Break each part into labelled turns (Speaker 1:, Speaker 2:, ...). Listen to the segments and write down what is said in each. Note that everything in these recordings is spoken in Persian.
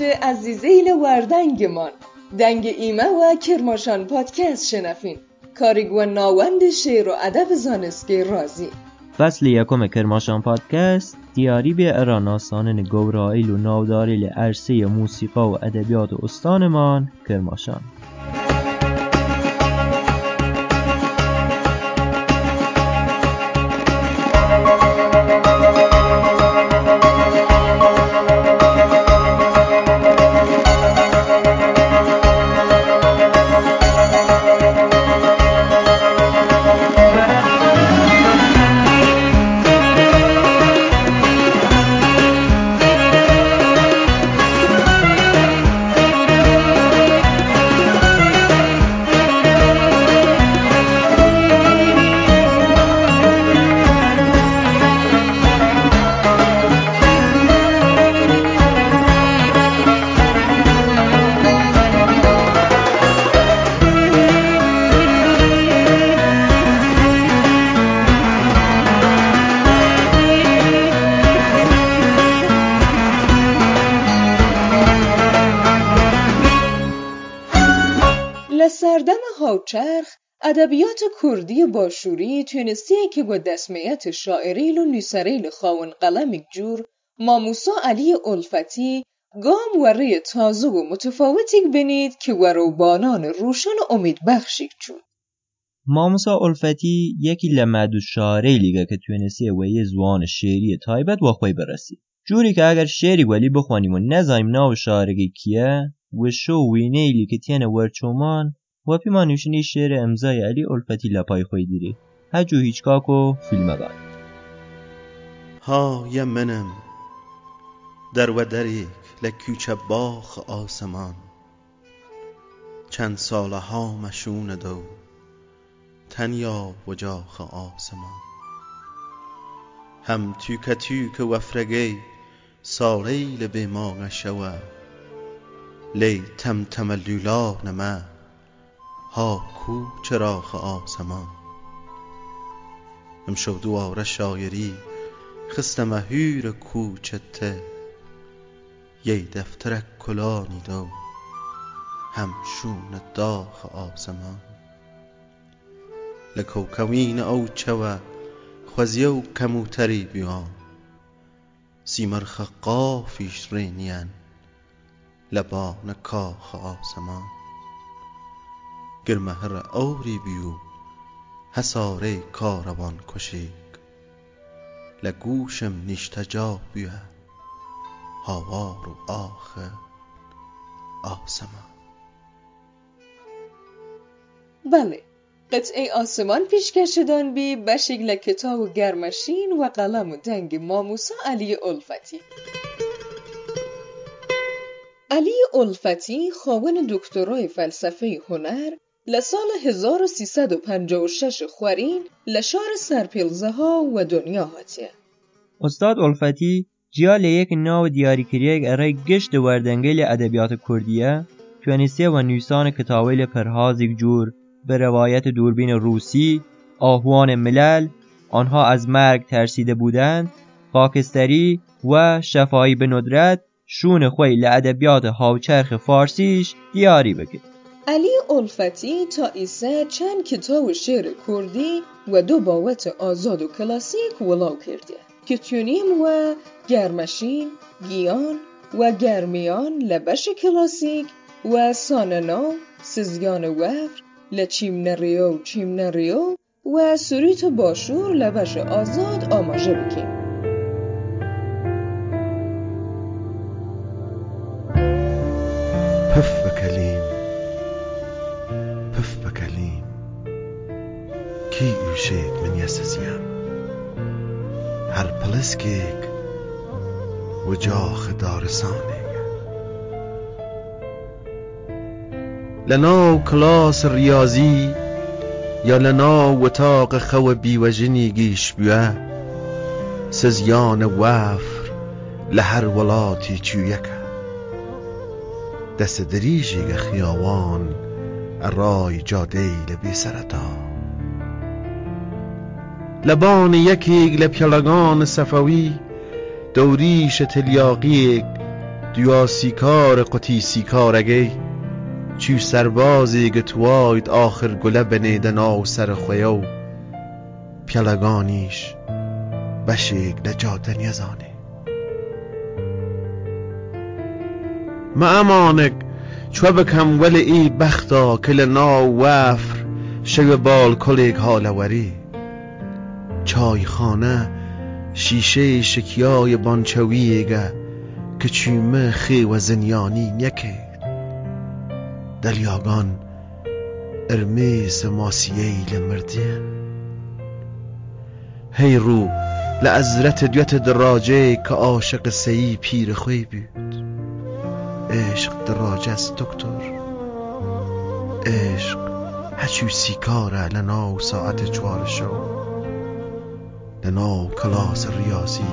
Speaker 1: گشت عزیزیل وردنگمان. دنگ ایمه و کرماشان پادکست شنفین. کاریگو ناوند شعر و ادب زانسکی رازی.
Speaker 2: فصل یکم کرماشان پادکست دیاری به اراناسانن گورایل و ناوداریل عرصه موسیقا و ادبیات استانمان کرماشان.
Speaker 1: هاوچرخ ادبیات کردی باشوری تونستیه که با دسمیت شاعریل و نوسریل خاون قلمک جور ماموسا علی الفتی گام وره تازه و متفاوتیک بنید که ورو بانان روشن و امید بخشیک چون
Speaker 2: ماموسا الفتی یکی لمدو شاعریلیگه که تونسیه و یه زوان شعری تایبت و خوی برسی. جوری که اگر شعری ولی بخوانیم و نزایم ناو شاعرگی کیه و شو وینیلی که تینه ورچومان و پیما نوشنی شعر امضای علی الفتی لپای هجو هیچکاک و فیلم بعد
Speaker 3: های منم در و دریک لکوچه باخ آسمان. چند ساله ها مشون دو تنیا و جاخ آسمان. هم توکه توکه وفرگی سالیل به ما نشوه لی تمتم لولان ما ها کو چراغ آسمان. امشو دواره شاعری خستمه هور کوچته. یی دفترک کلانی دو همشون داغ آسمان. لکوکوین او چوه خوزیو کموتری بیان. سیمرخ قافیش رینین لبان کاخ آسمان. گرمهر اوری بیو حساره کاروان کشیک. لگوشم نیشتجا بیه هاوار و آخ آسمان.
Speaker 1: بله قطعه آسمان پیشکشدان بی بشیگ لکتاب و گرمشین و قلم و دنگ ماموسا علی الفتی. علی الفتی خاون دکترای فلسفه هنر لسال 1356 خورین لشار سرپیلزه ها و دنیا هاتیه
Speaker 2: استاد الفتی جیا لیک ناو دیاری کریگ ارای گشت وردنگیل ادبیات کردیه تونسیه و نویسان کتابیل پرهازیک جور به روایت دوربین روسی آهوان ملل آنها از مرگ ترسیده بودند خاکستری و شفایی به ندرت شون خوی لادبیات هاوچرخ فارسیش دیاری بکد
Speaker 1: علی الفتی تا ایسه چند کتاب شعر کردی و دو باوت آزاد و کلاسیک ولاو کرده تونیم و گرمشین، گیان و گرمیان لبش کلاسیک و ساننا، سزیان وفر، لچیم نریو چیم نریو و سوریت باشور لبش آزاد آماژه بکیم
Speaker 3: اوشیک من یسزیم هر پلسکیک و جاخ دارسانیک لنا کلاس ریاضی یا لنا وتاق خو بیوجنی گیش بیه سزیان وفر لهر ولاتی چویکه دست دریجی خیاوان رای جادی لبی سرتا لبان یکی لپیلگان صفوی دوریش تلیاقی دیا سیکار قوتی سیکارگی چی سربازی گتواید آخر گله بنیدن آو سر خویو. پیلگانیش بشیگ لجاتن یزانه ما امانک چو بکم ولی ای بختا کل نا وفر شگ بال کلیگ حالوری چای خانه شیشه شکیای بانچویگه خی و زنیانی نکه. دلیاگان ارمیس ماسیه لمردین. هی رو لعزرت دیت دراجه که عاشق سیی پیر خوی بود. عشق دراجه است دکتر. عشق هچو سیکاره لناو ساعت چوار شو لناو کلاس ریاضی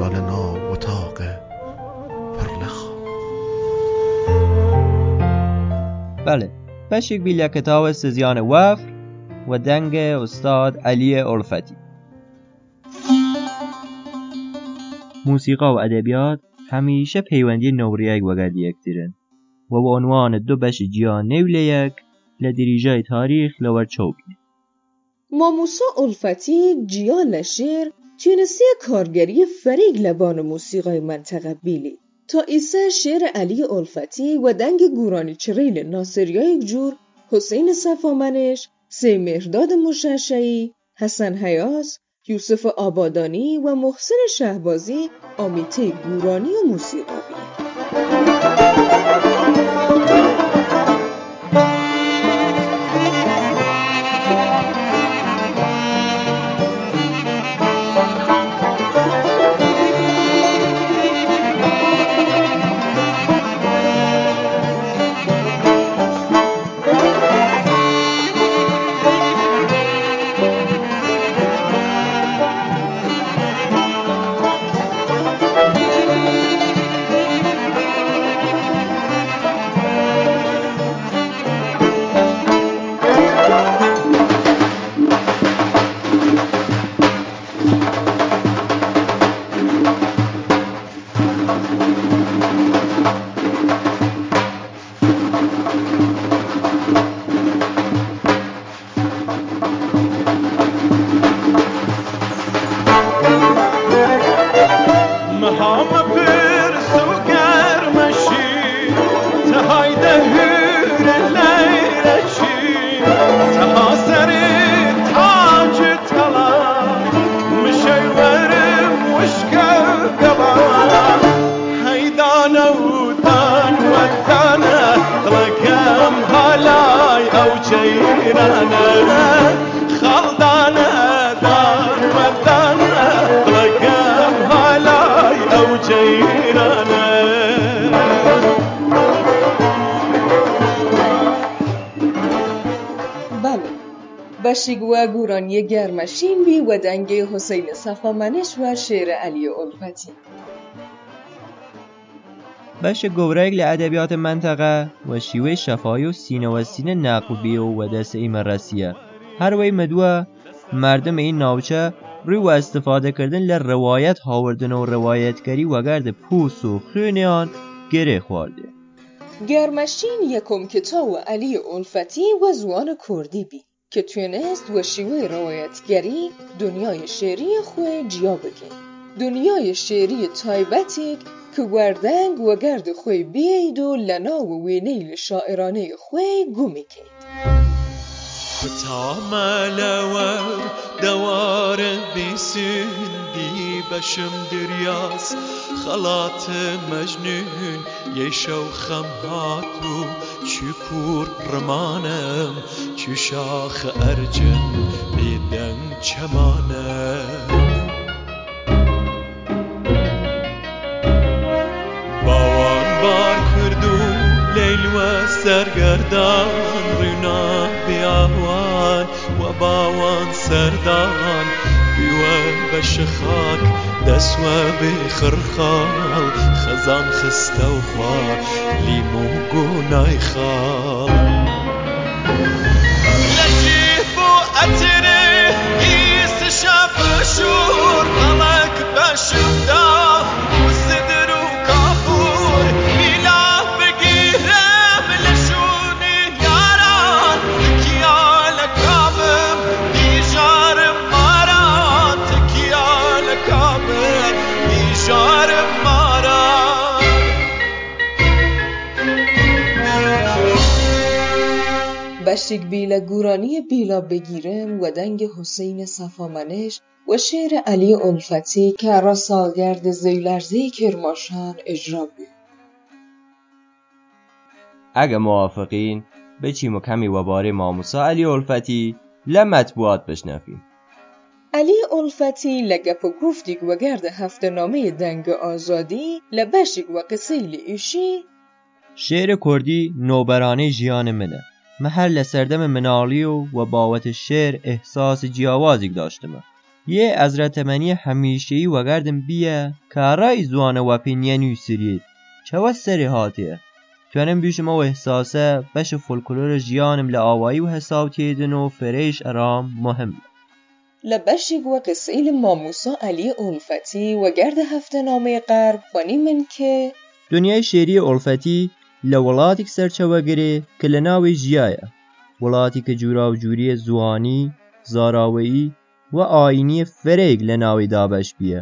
Speaker 3: یا لناو اتاق پرلخا
Speaker 2: بله بشک بیلیا کتاب سزیان وفر و دنگ استاد علی الفتی موسیقا و ادبیات همیشه نەوڕیایك وەگەردی یەکترن و بە عنوانە دو بەشی جیان نێو لە یەک لە دریژای تاریخ لەوەرچەوبی
Speaker 1: ماموسا الفتی جیا لشیر تونستی کارگری فریگ لبان موسیقای منطقه بیلی. تا ایسه شعر علی الفتی و دنگ گورانی چریل ناصریای جور حسین صفامنش سی مهرداد مششعی حسن حیاس یوسف آبادانی و محسن شهبازی آمیته گورانی و موسیقابی و گورانی گرمشین بی و دنگ حسین صفامنش و شعر علی الفتی.
Speaker 2: بەشە گەورەیەک لە ئەدەبیات منتەقە و شیوەی شەفای و سینەوەسینە نەقوبی و وەدەسەی مەڕەسیە هەروەی مدووە مردم این ناوچە ڕووی و ئەستفادەکردن لە ڕەوایەت هاوردنە و ڕەوایەتگەری وەگەردە پووس و خوێنیان گێرێ خواردێ
Speaker 1: گەرمەشین یەکۆم کتاب و علی ئولفەتی و زوان کوردی بی. که تونست و شیوه روایتگری دنیای شعری خوی جیا بگه. دنیای شعری تایبتی که گردنگ و گرد خوی بیاید و لنا و وینیل شاعرانه خوی گومی کید
Speaker 4: دوار بشم دریاس خلات مجنون یه شو خم هاتو چکور رمانم چو شاخ ارجن بیدن چمانم باوان بار کردو لیل و سرگردان رینا بیاوان و باوان سردان بیوە بەشە سوا بخرخال خزان خسته و خوار لیمو گونای خال.
Speaker 1: بشک بیلا گورانی بیلا بگیرم و دنگ حسین صفامنش و شعر علی الفتی که را سالگرد زیلرزه کرماشان اجرا بود.
Speaker 2: اگه موافقین بچیم و کمی و باره ماموسا علی الفتی لمطبوعات بشنفیم.
Speaker 1: علی الفتی لگپ و گفتیگ و گرد هفته نامه دنگ آزادی لبشک و قصیل ایشی.
Speaker 2: شعر کردی نوبرانه ژیان منه. من هر لسردم منالی و و باوت شعر احساس جیاوازیک داشتمه یه از رتمنی همیشهی و گردم بیه که رای زوانه و چه سری هاتیه توانم بیشم او احساسه بش فولکلور ژیانم لآوایی و حساب تیدن و فریش ارام مهم.
Speaker 1: لبشک و قصیل ماموسا علی الفتی و گرد هفته نامه غرب. خانی من که
Speaker 2: دنیای شێری ئۆڵفەتی لە وڵاتێک سەرچەوەگرێ کە لە ناوی ژیایە. وڵاتی کە جوورا و جووریە زوانی زاراوەیی و ئاینیە فرەیەک لە ناوی دابەش بیە.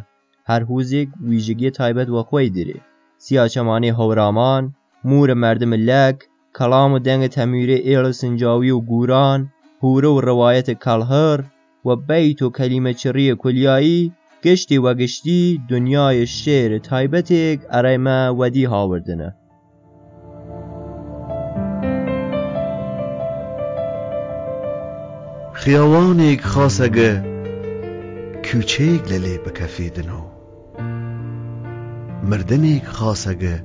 Speaker 2: هەر هوزێک ویژگیە تایبەت وە خۆی درێ. سیاچەمانەی هەورامان مورە مردمە لەک کەڵام و دەنگە تەمیرێ ئێڵە سنجاوی و گوران هورە و ڕەوایەتە کەڵهر و بەیت و کەلیمە چڕیە کولیایی گشتی و گشتی دنیای شێر تایبەتێک ئەرەیمە وەدی هاوردنە.
Speaker 3: خیاوانێک خاسەگە کوچەیەک لە لێ بکەفێدنەوە. مردنێک خاسەگە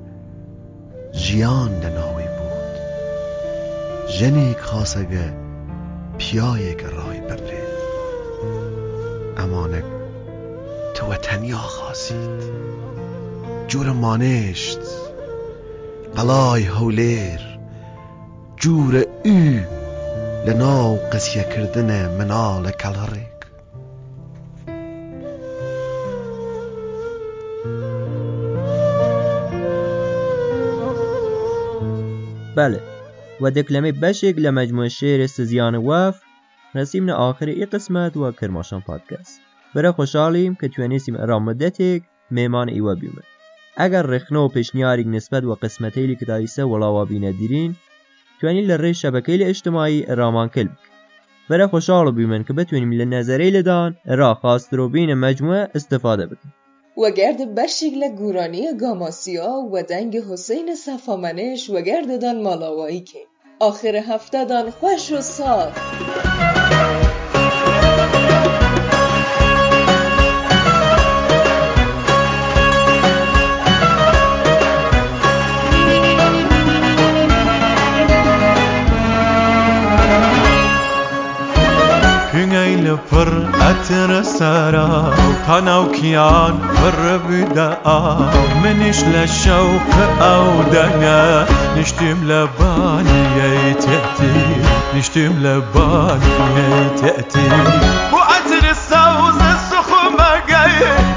Speaker 3: ژیان لە ناوی بوود ژنێک خاسەگە پیاوێک ڕای بڕێت ئەمانە تۆوە تەنیا خاسیت جورە مانێشت. قەڵای هەولێر جورە ئو لە ناو قسیەکردنە مناڵە کەڵەڕێک.
Speaker 2: بله و دەکلەمەی بەشێک لە مەجموعە شێرە سزیانە وەف رەسیمنە ئاخری ئی قسمەت و کرماشان پادکەست. بەرە خۆشحاڵیم کە توێنێسیم ئەرامەدەتێک مێمان ئیوە بیمە ئەگەر ڕێخنە و پێشنیارێک نسبەت و قسمەتەی لیکدایسە وەڵاوا بینە دیرین توانین لە ڕێ شەبەکەی لە ئیجتماعی ئەرامان کرد بەرە خۆشحاڵ بیمن کە بتوانیم لە نەزەرەی لەدان ئێرا خاسترۆبینە مەجموعە استفاده بکەین
Speaker 1: و گرد بشک لگورانی گاماسیا و دنگ حسین صفامنش و گرد دان مالاوایی که آخر هفته دان و صاف
Speaker 4: پر اتر سرا تنا و کیان پر بدا منش لشوق أو دنا نشتم لبانی تأتي نشتم لبانی تأتي بو اتر سوز سخو مگه